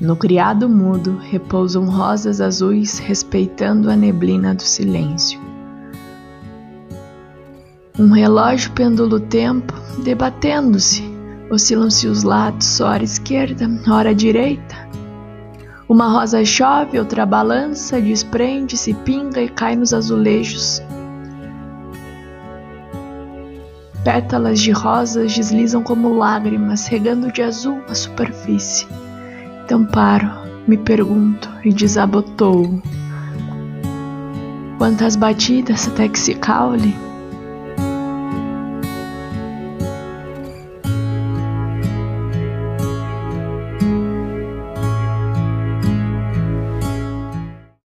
No criado mudo repousam rosas azuis, respeitando a neblina do silêncio. Um relógio pendula o tempo, debatendo-se. Oscilam-se os lados, hora esquerda, hora direita. Uma rosa chove, outra balança, desprende-se, pinga e cai nos azulejos. Pétalas de rosas deslizam como lágrimas, regando de azul a superfície. Então paro, me pergunto e desabotou. Quantas batidas até que se caule?